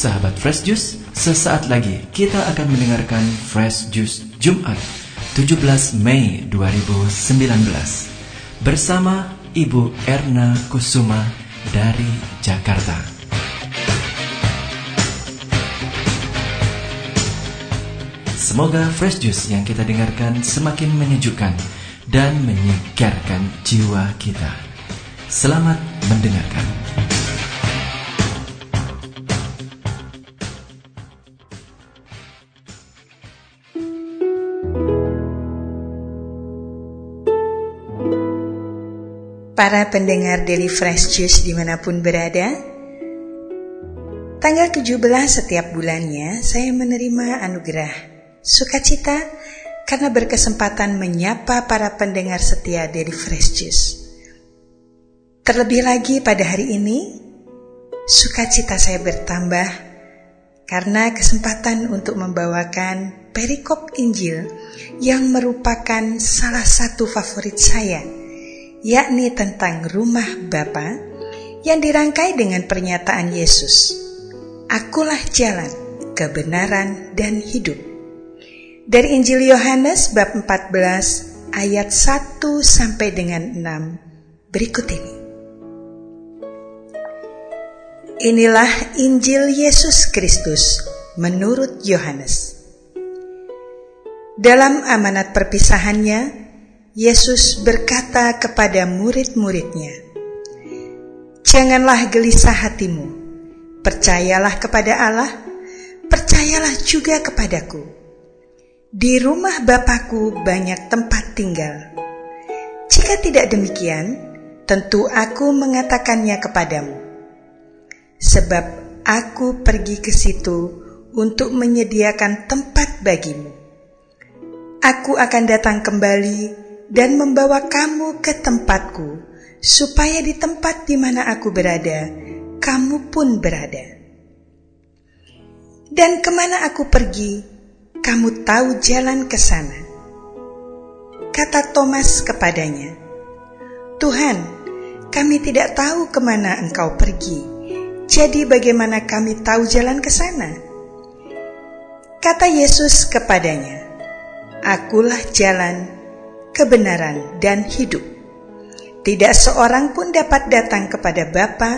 Sahabat Fresh Juice, sesaat lagi kita akan mendengarkan Fresh Juice Jumat 17 Mei 2019 bersama Ibu Erna Kusuma dari Jakarta. Semoga Fresh Juice yang kita dengarkan semakin menyejukkan dan menyegarkan jiwa kita. Selamat mendengarkan. Para pendengar Daily Fresh Juice di mana pun berada, tanggal 17 setiap bulannya saya menerima anugerah sukacita karena berkesempatan menyapa para pendengar setia Daily Fresh Juice. Terlebih lagi pada hari ini, sukacita saya bertambah karena kesempatan untuk membawakan perikop Injil yang merupakan salah satu favorit saya yakni tentang rumah Bapa yang dirangkai dengan pernyataan Yesus, Akulah jalan, kebenaran, dan hidup. Dari Injil Yohanes bab 14 ayat 1 sampai dengan 6 berikut ini. Inilah Injil Yesus Kristus menurut Yohanes. Dalam amanat perpisahannya, Yesus berkata kepada murid-muridnya, "Janganlah gelisah hatimu, percayalah kepada Allah, percayalah juga kepadaku. Di rumah Bapakku banyak tempat tinggal. Jika tidak demikian, tentu aku mengatakannya kepadamu, sebab aku pergi ke situ untuk menyediakan tempat bagimu. Aku akan datang kembali." dan membawa kamu ke tempatku, supaya di tempat di mana aku berada, kamu pun berada. Dan ke mana aku pergi, kamu tahu jalan ke sana. Kata Thomas kepadanya, Tuhan, kami tidak tahu ke mana engkau pergi, jadi bagaimana kami tahu jalan ke sana? Kata Yesus kepadanya, Akulah jalan, kebenaran, dan hidup. Tidak seorang pun dapat datang kepada Bapa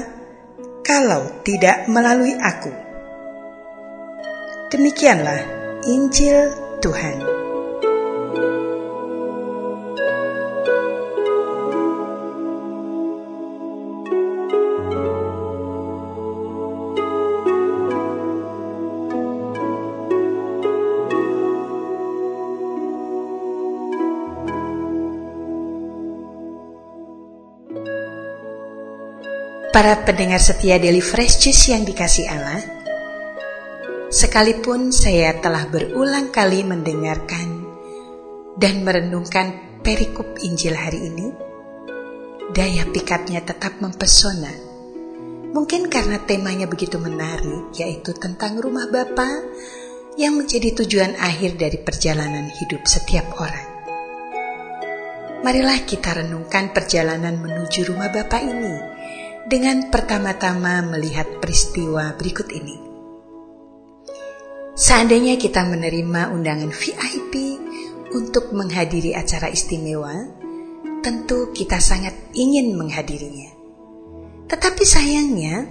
kalau tidak melalui aku. Demikianlah Injil Tuhan. Para pendengar setia Daily Fresh Juice yang dikasih Allah, sekalipun saya telah berulang kali mendengarkan dan merenungkan perikop Injil hari ini, daya pikatnya tetap mempesona. Mungkin karena temanya begitu menarik, yaitu tentang rumah Bapa yang menjadi tujuan akhir dari perjalanan hidup setiap orang. Marilah kita renungkan perjalanan menuju rumah Bapa ini dengan pertama-tama melihat peristiwa berikut ini. Seandainya kita menerima undangan VIP untuk menghadiri acara istimewa, tentu kita sangat ingin menghadirinya. Tetapi sayangnya,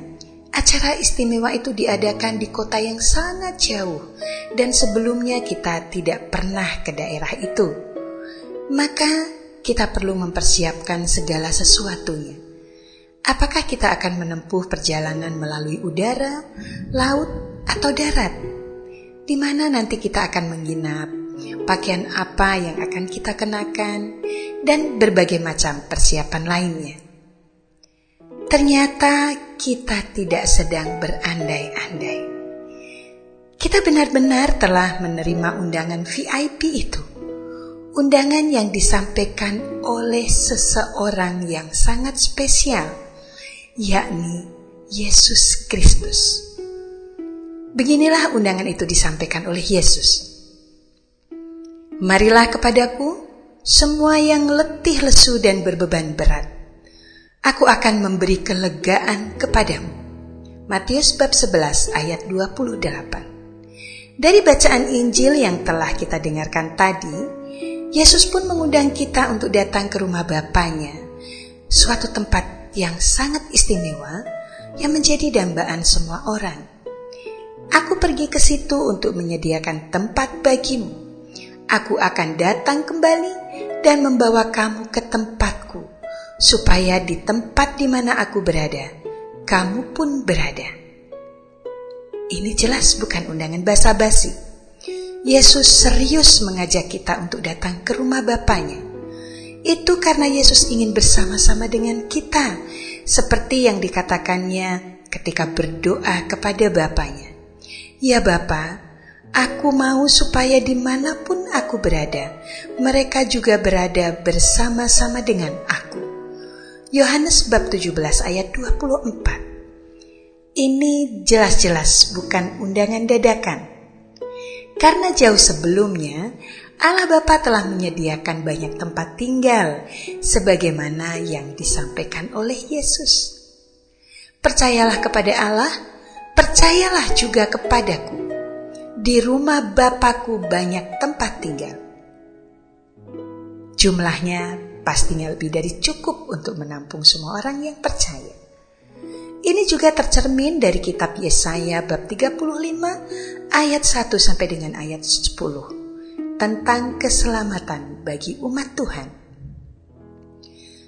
acara istimewa itu diadakan di kota yang sangat jauh dan sebelumnya kita tidak pernah ke daerah itu. Maka kita perlu mempersiapkan segala sesuatunya Apakah kita akan menempuh perjalanan melalui udara, laut, atau darat? Di mana nanti kita akan menginap, pakaian apa yang akan kita kenakan, dan berbagai macam persiapan lainnya. Ternyata kita tidak sedang berandai-andai. Kita benar-benar telah menerima undangan VIP itu undangan yang disampaikan oleh seseorang yang sangat spesial yakni Yesus Kristus. Beginilah undangan itu disampaikan oleh Yesus. Marilah kepadaku, semua yang letih lesu dan berbeban berat. Aku akan memberi kelegaan kepadamu. Matius bab 11 ayat 28. Dari bacaan Injil yang telah kita dengarkan tadi, Yesus pun mengundang kita untuk datang ke rumah Bapaknya, suatu tempat yang sangat istimewa yang menjadi dambaan semua orang. Aku pergi ke situ untuk menyediakan tempat bagimu aku akan datang kembali dan membawa kamu ke tempatku, supaya di tempat di mana aku berada, kamu pun berada. Ini jelas bukan undangan basa-basi. Yesus serius mengajak kita untuk datang ke rumah Bapaknya. Itu karena Yesus ingin bersama-sama dengan kita, seperti yang dikatakannya ketika berdoa kepada Bapaknya. Ya Bapa, Aku mau supaya di mana pun aku berada, mereka juga berada bersama-sama dengan aku. Yohanes bab 17 ayat 24 Ini jelas-jelas bukan undangan dadakan. Karena jauh sebelumnya, Allah Bapa telah menyediakan banyak tempat tinggal, sebagaimana yang disampaikan oleh Yesus. Percayalah kepada Allah, percayalah juga kepadaku di rumah Bapakku banyak tempat tinggal. Jumlahnya pastinya lebih dari cukup untuk menampung semua orang yang percaya. Ini juga tercermin dari kitab Yesaya bab 35 ayat 1 sampai dengan ayat 10 tentang keselamatan bagi umat Tuhan.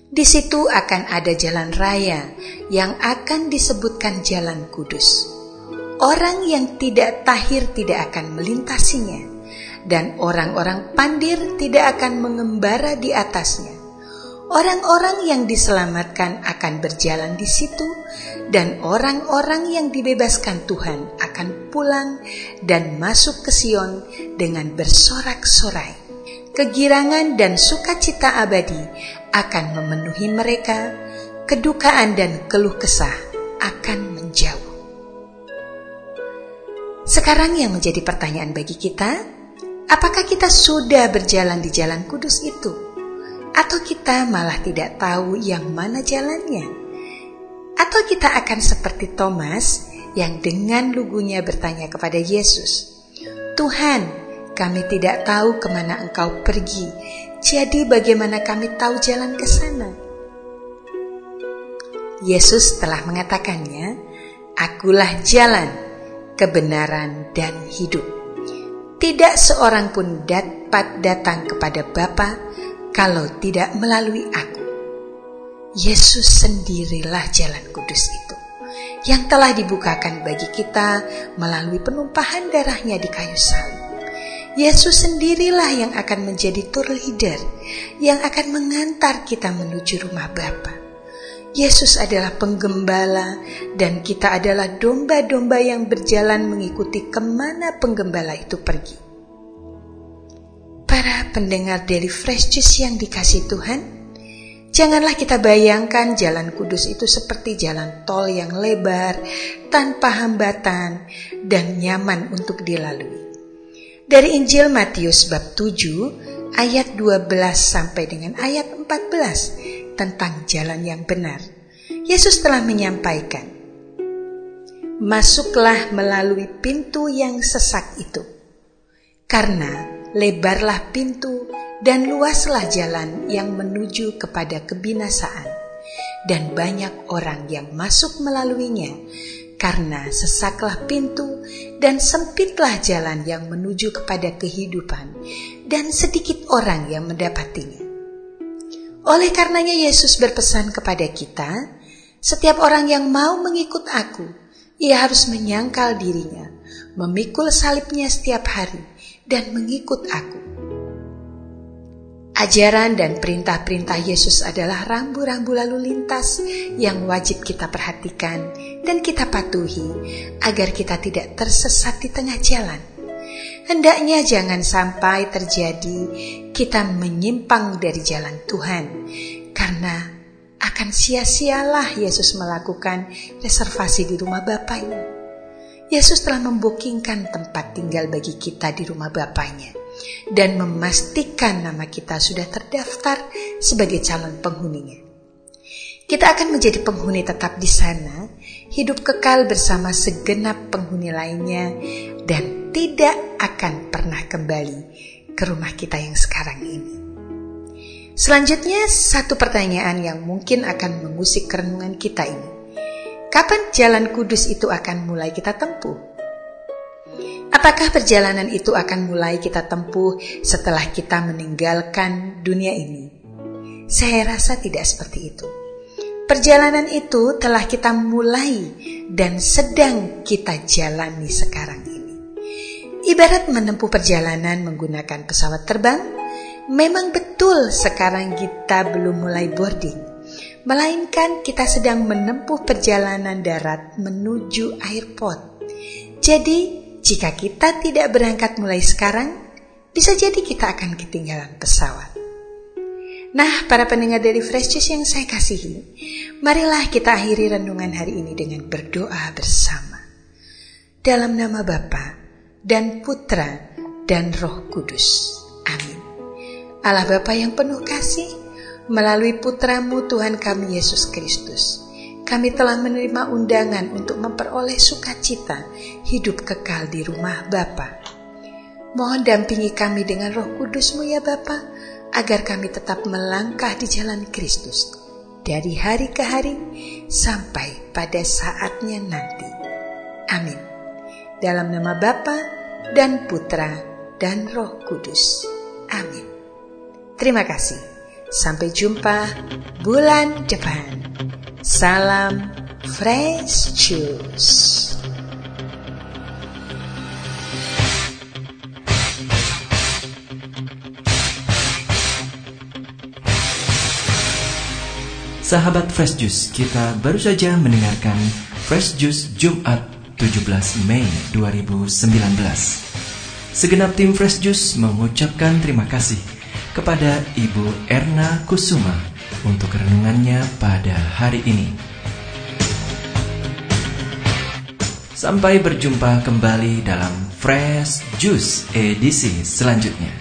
Di situ akan ada jalan raya yang akan disebutkan jalan kudus Orang yang tidak tahir tidak akan melintasinya, dan orang-orang pandir tidak akan mengembara di atasnya. Orang-orang yang diselamatkan akan berjalan di situ, dan orang-orang yang dibebaskan Tuhan akan pulang dan masuk ke Sion dengan bersorak-sorai. Kegirangan dan sukacita abadi akan memenuhi mereka, kedukaan dan keluh kesah akan menjauh. Sekarang yang menjadi pertanyaan bagi kita, apakah kita sudah berjalan di jalan kudus itu? Atau kita malah tidak tahu yang mana jalannya? Atau kita akan seperti Thomas yang dengan lugunya bertanya kepada Yesus, Tuhan, kami tidak tahu ke mana engkau pergi, jadi bagaimana kami tahu jalan ke sana? Yesus telah mengatakannya, Akulah jalan, kebenaran, dan hidup. Tidak seorang pun dapat datang kepada Bapa kalau tidak melalui aku. Yesus sendirilah jalan kudus itu yang telah dibukakan bagi kita melalui penumpahan darahnya di kayu salib. Yesus sendirilah yang akan menjadi tour leader yang akan mengantar kita menuju rumah Bapa. Yesus adalah penggembala dan kita adalah domba-domba yang berjalan mengikuti ke mana penggembala itu pergi. Para pendengar dari Fresh Juice yang dikasih Tuhan, janganlah kita bayangkan jalan kudus itu seperti jalan tol yang lebar, tanpa hambatan, dan nyaman untuk dilalui. Dari Injil Matius bab 7 ayat 12 sampai dengan ayat 14 tentang jalan yang benar, Yesus telah menyampaikan, "Masuklah melalui pintu yang sesak itu, karena lebarlah pintu dan luaslah jalan yang menuju kepada kebinasaan, dan banyak orang yang masuk melaluinya." Karena sesaklah pintu dan sempitlah jalan yang menuju kepada kehidupan, dan sedikit orang yang mendapatinya. Oleh karenanya Yesus berpesan kepada kita, setiap orang yang mau mengikut aku, ia harus menyangkal dirinya, memikul salibnya setiap hari, dan mengikut aku. Ajaran dan perintah-perintah Yesus adalah rambu-rambu lalu lintas yang wajib kita perhatikan dan kita patuhi agar kita tidak tersesat di tengah jalan. Hendaknya jangan sampai terjadi kita menyimpang dari jalan Tuhan, karena akan sia-sialah Yesus melakukan reservasi di rumah Bapaknya. Yesus telah membukingkan tempat tinggal bagi kita di rumah Bapaknya dan memastikan nama kita sudah terdaftar sebagai calon penghuninya. Kita akan menjadi penghuni tetap di sana, hidup kekal bersama segenap penghuni lainnya, dan tidak akan pernah kembali ke rumah kita yang sekarang ini. Selanjutnya, satu pertanyaan yang mungkin akan mengusik kerenungan kita ini. Kapan jalan kudus itu akan mulai kita tempuh? Apakah perjalanan itu akan mulai kita tempuh setelah kita meninggalkan dunia ini? Saya rasa tidak seperti itu. Perjalanan itu telah kita mulai dan sedang kita jalani sekarang. Ibarat menempuh perjalanan menggunakan pesawat terbang, Memang betul sekarang kita belum mulai boarding, melainkan kita sedang menempuh perjalanan darat menuju airport. Jadi, jika kita tidak berangkat mulai sekarang, bisa jadi kita akan ketinggalan pesawat. Nah, para pendengar dari Fresh Juice yang saya kasihi, marilah kita akhiri renungan hari ini dengan berdoa bersama. Dalam nama Bapa dan Putra dan Roh Kudus. Allah Bapa yang penuh kasih, melalui putramu Tuhan kami Yesus Kristus, kami telah menerima undangan untuk memperoleh sukacita hidup kekal di rumah Bapa. Mohon dampingi kami dengan roh kudusmu ya Bapa, agar kami tetap melangkah di jalan Kristus dari hari ke hari sampai pada saatnya nanti. Amin. Dalam nama Bapa dan Putra dan Roh Kudus. Amin. Terima kasih. Sampai jumpa bulan depan. Salam Fresh Juice. Sahabat Fresh Juice, kita baru saja mendengarkan Fresh Juice Jumat 17 Mei 2019. Segenap tim Fresh Juice mengucapkan terima kasih kepada Ibu Erna Kusuma untuk renungannya pada hari ini. Sampai berjumpa kembali dalam Fresh Juice edisi selanjutnya.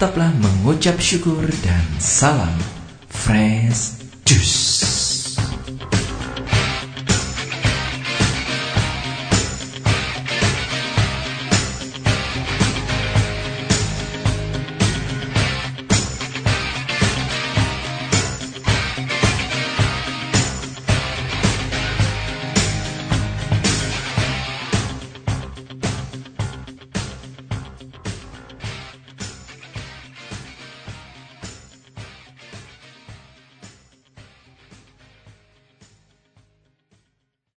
Tetaplah mengucap syukur dan salam Fresh Juice.